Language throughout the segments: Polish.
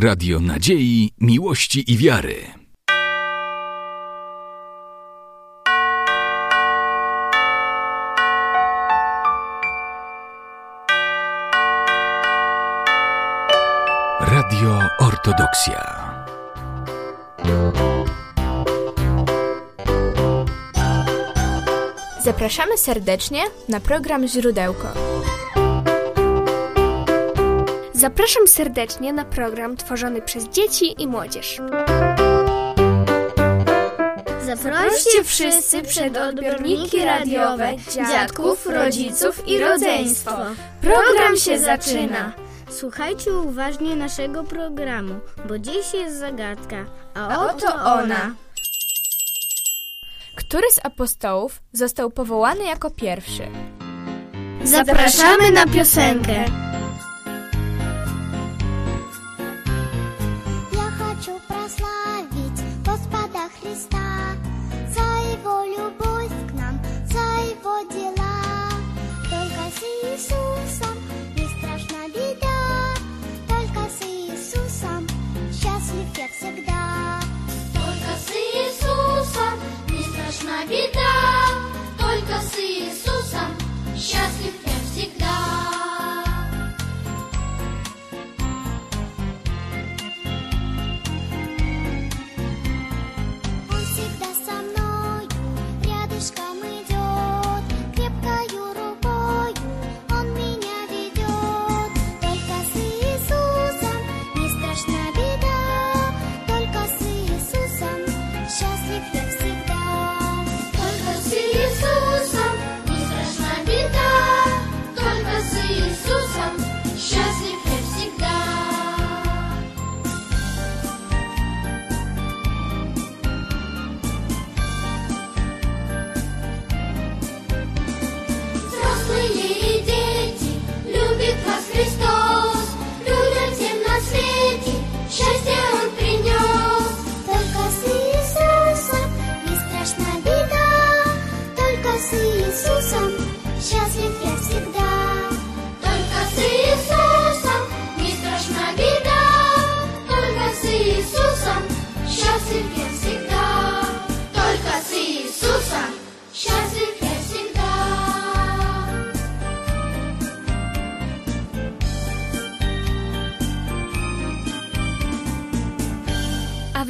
Radio Nadziei, Miłości i Wiary. Radio Ortodoksja. Zapraszamy serdecznie na program Źródełko. Zapraszam serdecznie na program tworzony przez dzieci i młodzież. Zaproście wszyscy przed odbiorniki radiowe dziadków, rodziców i rodzeństwo. Program się zaczyna. Słuchajcie uważnie naszego programu, bo dziś jest zagadka, a, A oto ona. Który z apostołów został powołany jako pierwszy? Zapraszamy na piosenkę.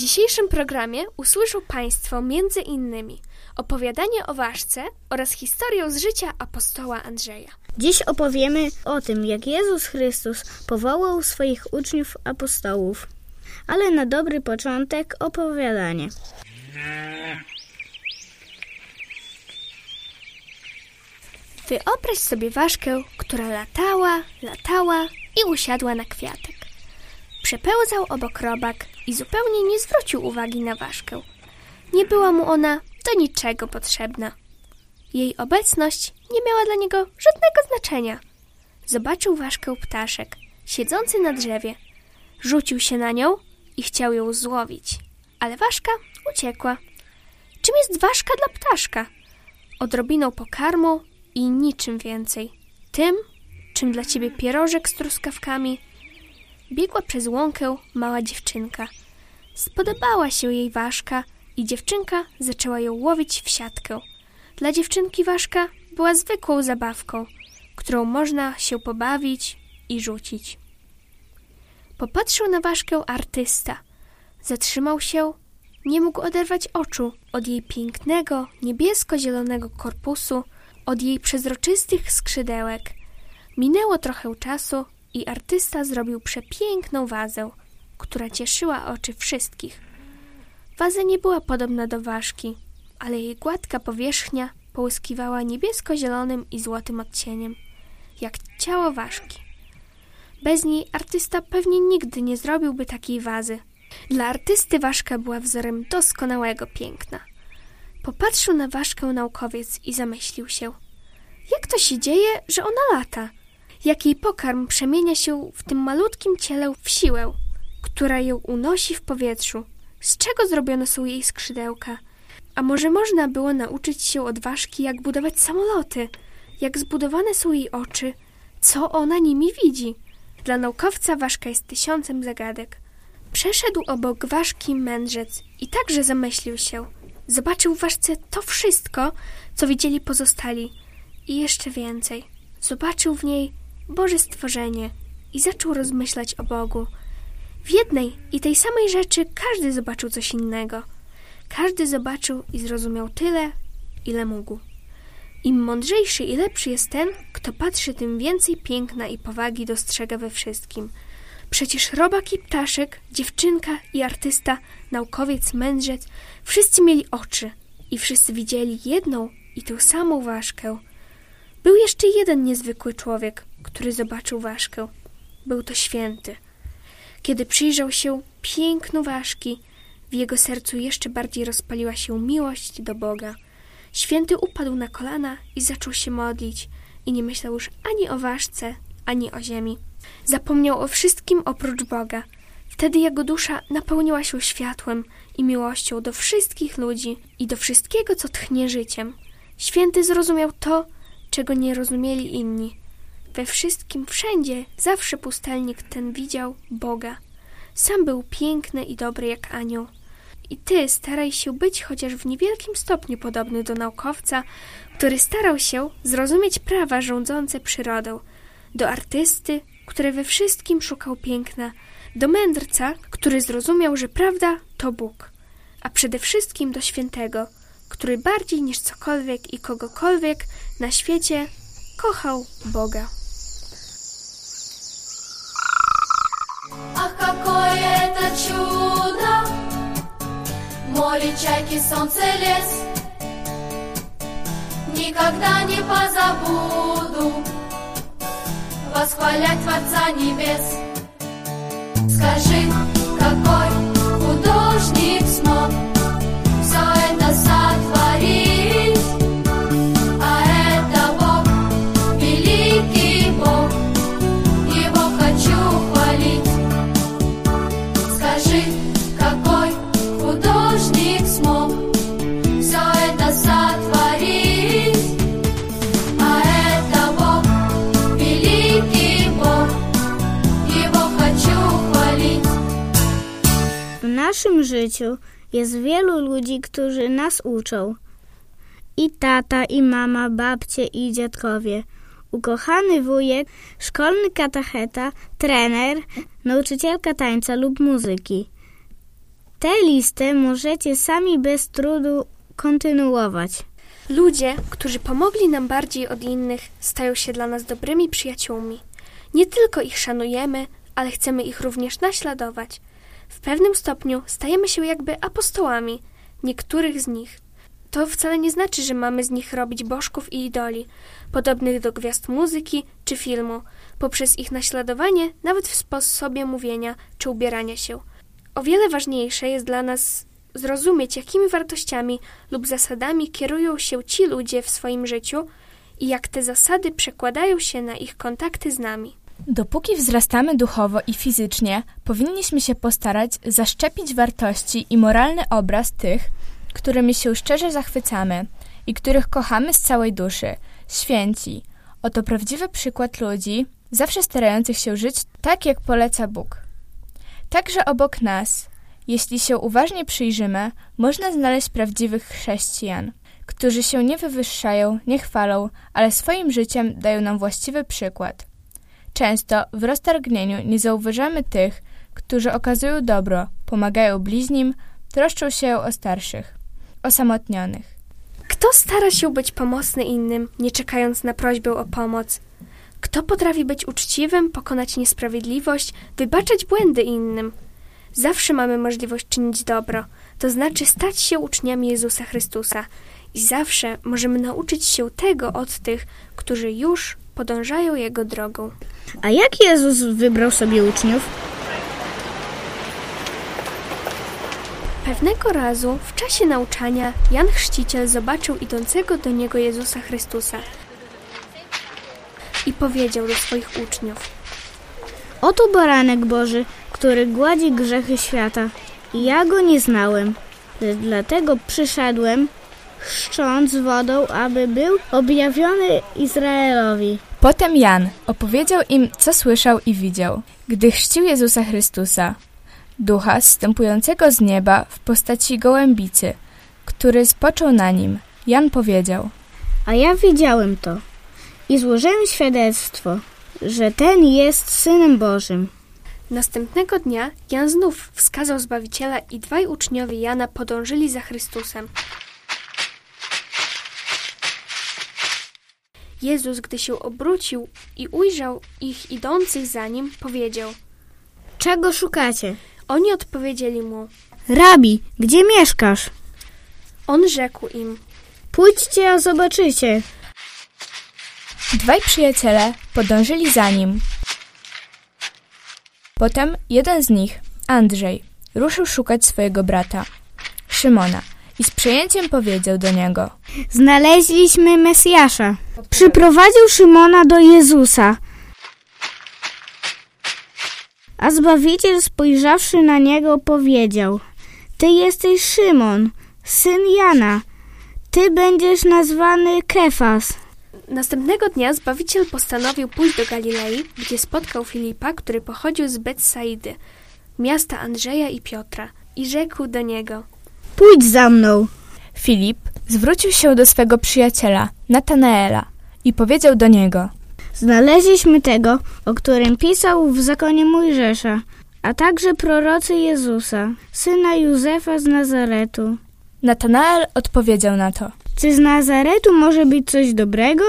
Dzisiejszym programie usłyszą Państwo między innymi opowiadanie o ważce oraz historię z życia apostoła Andrzeja. Dziś opowiemy o tym, jak Jezus Chrystus powołał swoich uczniów apostołów. Ale na dobry początek opowiadanie. Wyobraź sobie ważkę, która latała, latała i usiadła na kwiatek. Przepełzał obok robak i zupełnie nie zwrócił uwagi na ważkę. Nie była mu ona do niczego potrzebna. Jej obecność nie miała dla niego żadnego znaczenia. Zobaczył ważkę ptaszek, siedzący na drzewie. Rzucił się na nią i chciał ją złowić, ale ważka uciekła. Czym jest ważka dla ptaszka? Odrobiną pokarmu i niczym więcej. Tym, czym dla ciebie pierożek z truskawkami. Biegła przez łąkę mała dziewczynka. Spodobała się jej ważka i dziewczynka zaczęła ją łowić w siatkę. Dla dziewczynki ważka była zwykłą zabawką, którą można się pobawić i rzucić. Popatrzył na ważkę artysta. Zatrzymał się, nie mógł oderwać oczu od jej pięknego, niebiesko-zielonego korpusu, od jej przezroczystych skrzydełek. Minęło trochę czasu i artysta zrobił przepiękną wazę, która cieszyła oczy wszystkich. Waza nie była podobna do ważki, ale jej gładka powierzchnia połyskiwała niebiesko-zielonym i złotym odcieniem, jak ciało ważki. Bez niej artysta pewnie nigdy nie zrobiłby takiej wazy. Dla artysty ważka była wzorem doskonałego piękna. Popatrzył na ważkę naukowiec i zamyślił się. Jak to się dzieje, że ona lata? Jak jej pokarm przemienia się w tym malutkim ciele w siłę, która ją unosi w powietrzu? Z czego zrobione są jej skrzydełka? A może można było nauczyć się od ważki, jak budować samoloty? Jak zbudowane są jej oczy? Co ona nimi widzi? Dla naukowca ważka jest tysiącem zagadek. Przeszedł obok ważki mędrzec i także zamyślił się. Zobaczył w ważce to wszystko, co widzieli pozostali i jeszcze więcej. Zobaczył w niej Boże stworzenie i zaczął rozmyślać o Bogu. W jednej i tej samej rzeczy każdy zobaczył coś innego. Każdy zobaczył i zrozumiał tyle, ile mógł. Im mądrzejszy i lepszy jest ten, kto patrzy, tym więcej piękna i powagi dostrzega we wszystkim. Przecież robak i ptaszek, dziewczynka i artysta, naukowiec, mędrzec, wszyscy mieli oczy i wszyscy widzieli jedną i tę samą ważkę. Był jeszcze jeden niezwykły człowiek, który zobaczył ważkę. Był to święty. Kiedy przyjrzał się pięknu ważki, w jego sercu jeszcze bardziej rozpaliła się miłość do Boga. Święty upadł na kolana i zaczął się modlić i nie myślał już ani o ważce, ani o ziemi. Zapomniał o wszystkim oprócz Boga. Wtedy jego dusza napełniła się światłem i miłością do wszystkich ludzi i do wszystkiego, co tchnie życiem. Święty zrozumiał to, czego nie rozumieli inni. We wszystkim, wszędzie, zawsze pustelnik ten widział Boga. Sam był piękny i dobry jak anioł. I ty staraj się być chociaż w niewielkim stopniu podobny do naukowca, który starał się zrozumieć prawa rządzące przyrodą, do artysty, który we wszystkim szukał piękna, do mędrca, który zrozumiał, że prawda to Bóg, a przede wszystkim do świętego, który bardziej niż cokolwiek i kogokolwiek na świecie kochał Boga. Ах, какое это чудо! Море, чайки, солнце, лес Никогда не позабуду Восхвалять Творца Небес Скажи, какой życiu jest wielu ludzi, którzy nas uczą. I tata, i mama, babcie, i dziadkowie. Ukochany wujek, szkolny katacheta, trener, nauczycielka tańca lub muzyki. Tę listę możecie sami bez trudu kontynuować. Ludzie, którzy pomogli nam bardziej od innych, stają się dla nas dobrymi przyjaciółmi. Nie tylko ich szanujemy, ale chcemy ich również naśladować. W pewnym stopniu stajemy się jakby apostołami niektórych z nich. To wcale nie znaczy, że mamy z nich robić bożków i idoli, podobnych do gwiazd muzyki czy filmu, poprzez ich naśladowanie nawet w sposobie mówienia czy ubierania się. O wiele ważniejsze jest dla nas zrozumieć, jakimi wartościami lub zasadami kierują się ci ludzie w swoim życiu i jak te zasady przekładają się na ich kontakty z nami. Dopóki wzrastamy duchowo i fizycznie, powinniśmy się postarać zaszczepić wartości i moralny obraz tych, którymi się szczerze zachwycamy i których kochamy z całej duszy. Święci. Oto prawdziwy przykład ludzi, zawsze starających się żyć tak, jak poleca Bóg. Także obok nas, jeśli się uważnie przyjrzymy, można znaleźć prawdziwych chrześcijan, którzy się nie wywyższają, nie chwalą, ale swoim życiem dają nam właściwy przykład. Często w roztargnieniu nie zauważamy tych, którzy okazują dobro, pomagają bliźnim, troszczą się o starszych, osamotnionych. Kto stara się być pomocny innym, nie czekając na prośbę o pomoc? Kto potrafi być uczciwym, pokonać niesprawiedliwość, wybaczać błędy innym? Zawsze mamy możliwość czynić dobro, to znaczy stać się uczniami Jezusa Chrystusa. I zawsze możemy nauczyć się tego od tych, którzy już podążają Jego drogą. A jak Jezus wybrał sobie uczniów? Pewnego razu w czasie nauczania Jan Chrzciciel zobaczył idącego do niego Jezusa Chrystusa i powiedział do swoich uczniów: Oto baranek Boży, który gładzi grzechy świata. Ja go nie znałem, lecz dlatego przyszedłem, chrzcząc wodą, aby był objawiony Izraelowi. Potem Jan opowiedział im, co słyszał i widział, gdy chrzcił Jezusa Chrystusa. ducha zstępującego z nieba w postaci gołębicy, który spoczął na nim. Jan powiedział: A ja widziałem to i złożyłem świadectwo, że ten jest synem Bożym. Następnego dnia Jan znów wskazał Zbawiciela i dwaj uczniowie Jana podążyli za Chrystusem. Jezus, gdy się obrócił i ujrzał ich idących za nim, powiedział. Czego szukacie? Oni odpowiedzieli mu. Rabi, gdzie mieszkasz? On rzekł im. Pójdźcie, a zobaczycie. Dwaj przyjaciele podążyli za nim. Potem jeden z nich, Andrzej, ruszył szukać swojego brata, Szymona, i z przejęciem powiedział do niego: Znaleźliśmy Mesjasza. Przyprowadził Szymona do Jezusa. A Zbawiciel spojrzawszy na niego powiedział: Ty jesteś Szymon, syn Jana. Ty będziesz nazwany Kefas. Następnego dnia Zbawiciel postanowił pójść do Galilei, gdzie spotkał Filipa, który pochodził z Betsaidy, miasta Andrzeja i Piotra, i rzekł do niego. Pójdź za mną. Filip zwrócił się do swego przyjaciela, Natanaela, i powiedział do niego: Znaleźliśmy tego, o którym pisał w zakonie Mojżesza, a także prorocy Jezusa, syna Józefa z Nazaretu. Natanael odpowiedział na to: Czy z Nazaretu może być coś dobrego?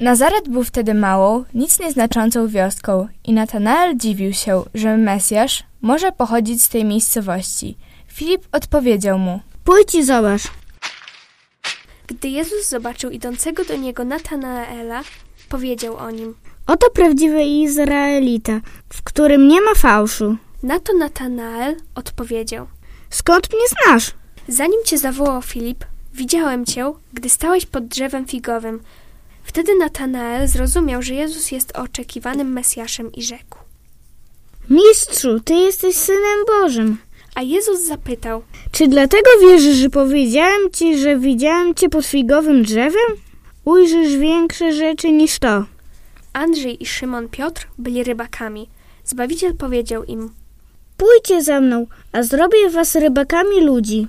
Nazaret był wtedy małą, nic nieznaczącą wioską i Natanael dziwił się, że Mesjasz może pochodzić z tej miejscowości. Filip odpowiedział mu: Pójdź i zobacz. Gdy Jezus zobaczył idącego do niego Natanaela, powiedział o nim. Oto prawdziwy Izraelita, w którym nie ma fałszu. Na to Natanael odpowiedział. Skąd mnie znasz? Zanim cię zawołał Filip, widziałem cię, gdy stałeś pod drzewem figowym. Wtedy Natanael zrozumiał, że Jezus jest oczekiwanym Mesjaszem i rzekł. Mistrzu, ty jesteś synem Bożym. A Jezus zapytał, Czy dlatego wierzysz, że powiedziałem ci, że widziałem cię pod figowym drzewem? Ujrzysz większe rzeczy niż to. Andrzej i Szymon Piotr byli rybakami. Zbawiciel powiedział im, Pójdźcie za mną, a zrobię was rybakami ludzi.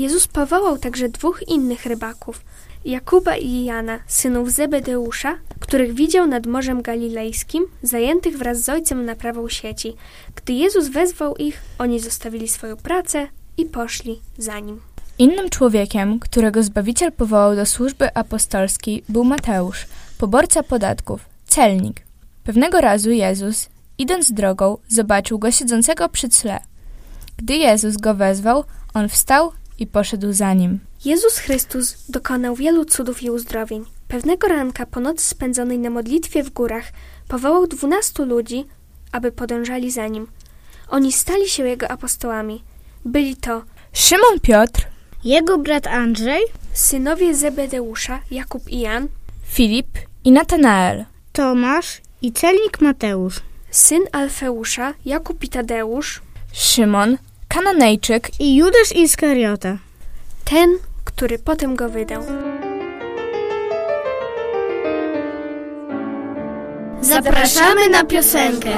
Jezus powołał także dwóch innych rybaków, Jakuba i Jana, synów Zebedeusza, których widział nad Morzem Galilejskim, zajętych wraz z ojcem naprawą sieci. Gdy Jezus wezwał ich, oni zostawili swoją pracę i poszli za nim. Innym człowiekiem, którego Zbawiciel powołał do służby apostolskiej, był Mateusz, poborca podatków, celnik. Pewnego razu Jezus, idąc drogą, zobaczył go siedzącego przy tle. Gdy Jezus go wezwał, on wstał i poszedł za nim. Jezus Chrystus dokonał wielu cudów i uzdrowień. Pewnego ranka po nocy spędzonej na modlitwie w górach powołał dwunastu ludzi, aby podążali za nim. Oni stali się jego apostołami. Byli to Szymon Piotr, Jego brat Andrzej, synowie Zebedeusza, Jakub i Jan, Filip i Natanael, Tomasz i celnik Mateusz. syn Alfeusza, Jakub i Tadeusz, Szymon, Kananejczyk I Judasz Iskariota. ten, który potem go wydał. Zapraszamy na piosenkę.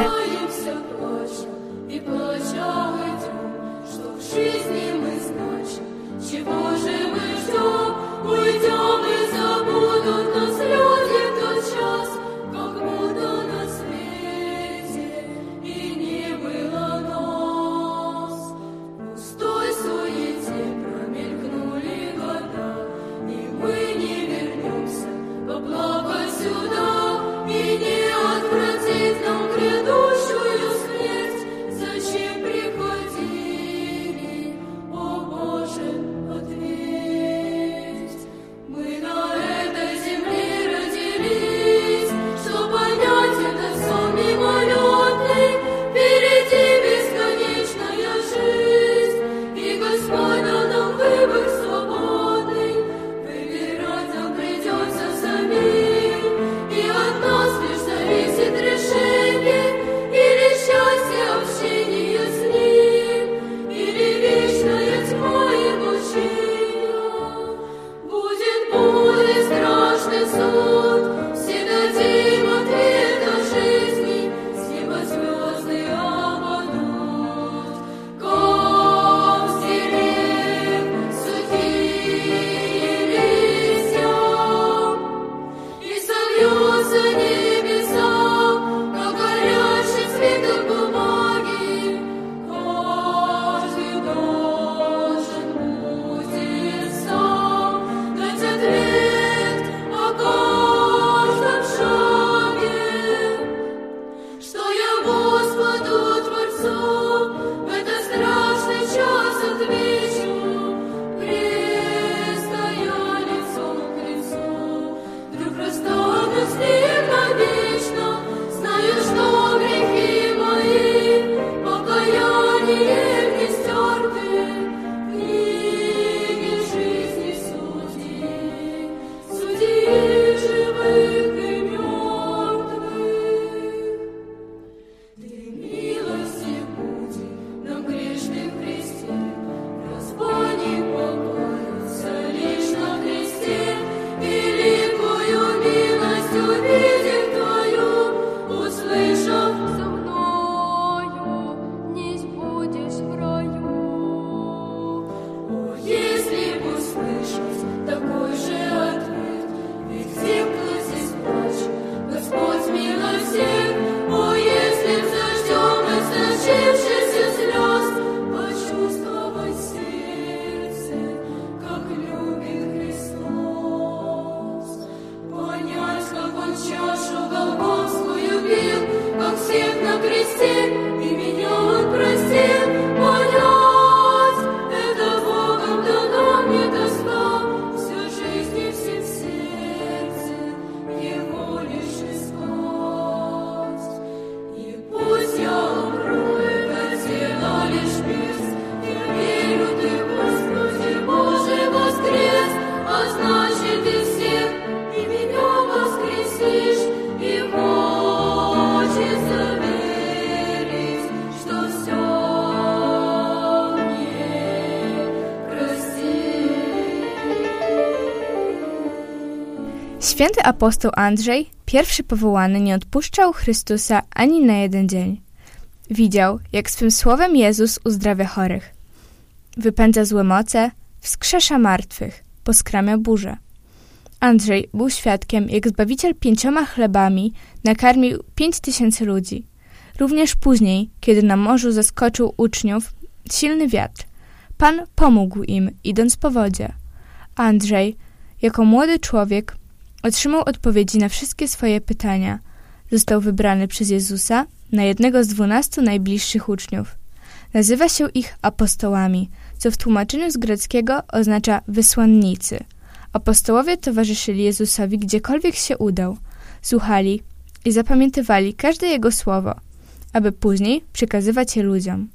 Święty apostoł Andrzej, pierwszy powołany, nie odpuszczał Chrystusa ani na jeden dzień. Widział, jak swym słowem Jezus uzdrawia chorych. Wypędza złe moce, wskrzesza martwych, poskramia burzę. Andrzej był świadkiem, jak Zbawiciel pięcioma chlebami nakarmił pięć tysięcy ludzi. Również później, kiedy na morzu zaskoczył uczniów silny wiatr, Pan pomógł im, idąc po wodzie. Andrzej, jako młody człowiek, otrzymał odpowiedzi na wszystkie swoje pytania. Został wybrany przez Jezusa na jednego z dwunastu najbliższych uczniów. Nazywa się ich apostołami, co w tłumaczeniu z greckiego oznacza wysłannicy. Apostołowie towarzyszyli Jezusowi gdziekolwiek się udał, słuchali i zapamiętywali każde jego słowo, aby później przekazywać je ludziom.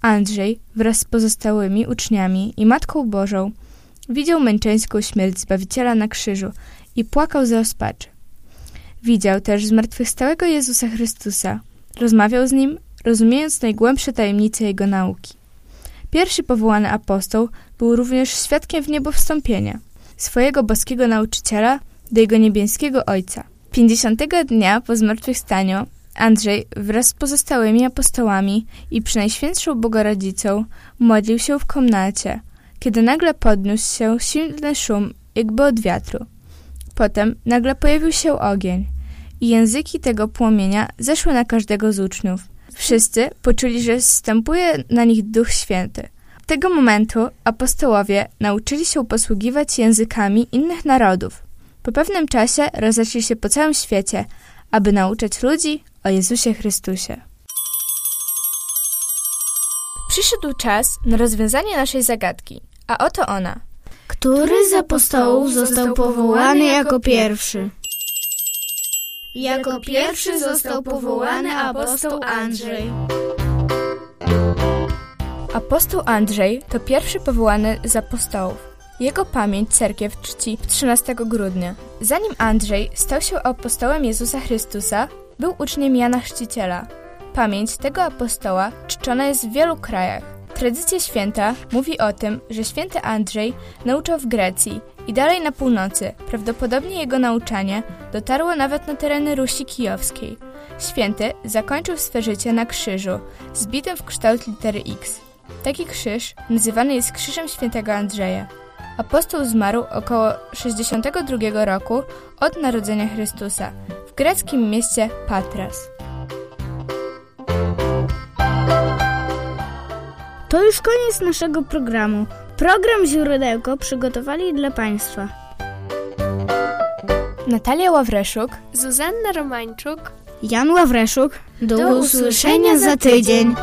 Andrzej wraz z pozostałymi uczniami i Matką Bożą widział męczeńską śmierć Zbawiciela na krzyżu i płakał z rozpaczy. Widział też zmartwychwstałego Jezusa Chrystusa, rozmawiał z Nim, rozumiejąc najgłębsze tajemnice Jego nauki. Pierwszy powołany apostoł był również świadkiem w niebo wstąpienia, swojego boskiego nauczyciela do Jego niebieskiego Ojca. Pięćdziesiątego dnia po zmartwychwstaniu Andrzej wraz z pozostałymi apostołami i przynajświętszą Bogorodzicą modlił się w komnacie, kiedy nagle podniósł się silny szum, jakby od wiatru. Potem nagle pojawił się ogień i języki tego płomienia zeszły na każdego z uczniów. Wszyscy poczuli, że zstępuje na nich Duch Święty. Tego momentu apostołowie nauczyli się posługiwać językami innych narodów. Po pewnym czasie rozeszli się po całym świecie, aby nauczać ludzi o Jezusie Chrystusie. Przyszedł czas na rozwiązanie naszej zagadki, a oto ona. Który z apostołów został powołany jako pierwszy? Jako pierwszy został powołany apostoł Andrzej. Apostoł Andrzej to pierwszy powołany z apostołów. Jego pamięć cerkiew czci 13 grudnia. Zanim Andrzej stał się apostołem Jezusa Chrystusa, był uczniem Jana Chrzciciela. Pamięć tego apostoła czczona jest w wielu krajach. Tradycja święta mówi o tym, że święty Andrzej nauczał w Grecji i dalej na północy. Prawdopodobnie jego nauczanie dotarło nawet na tereny Rusi Kijowskiej. Święty zakończył swe życie na krzyżu, zbitym w kształt litery X. Taki krzyż nazywany jest krzyżem świętego Andrzeja. Apostoł zmarł około 62 roku od narodzenia Chrystusa w greckim mieście Patras. To już koniec naszego programu. Program Źródełko przygotowali dla Państwa Natalia Ławreszuk, Zuzanna Romańczuk. Jan Ławreszuk. Do, Do usłyszenia za tydzień.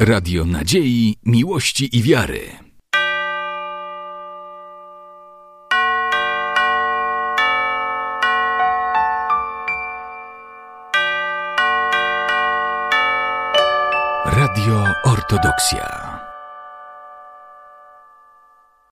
Radio Nadziei, Miłości i Wiary. Radio Ortodoksja.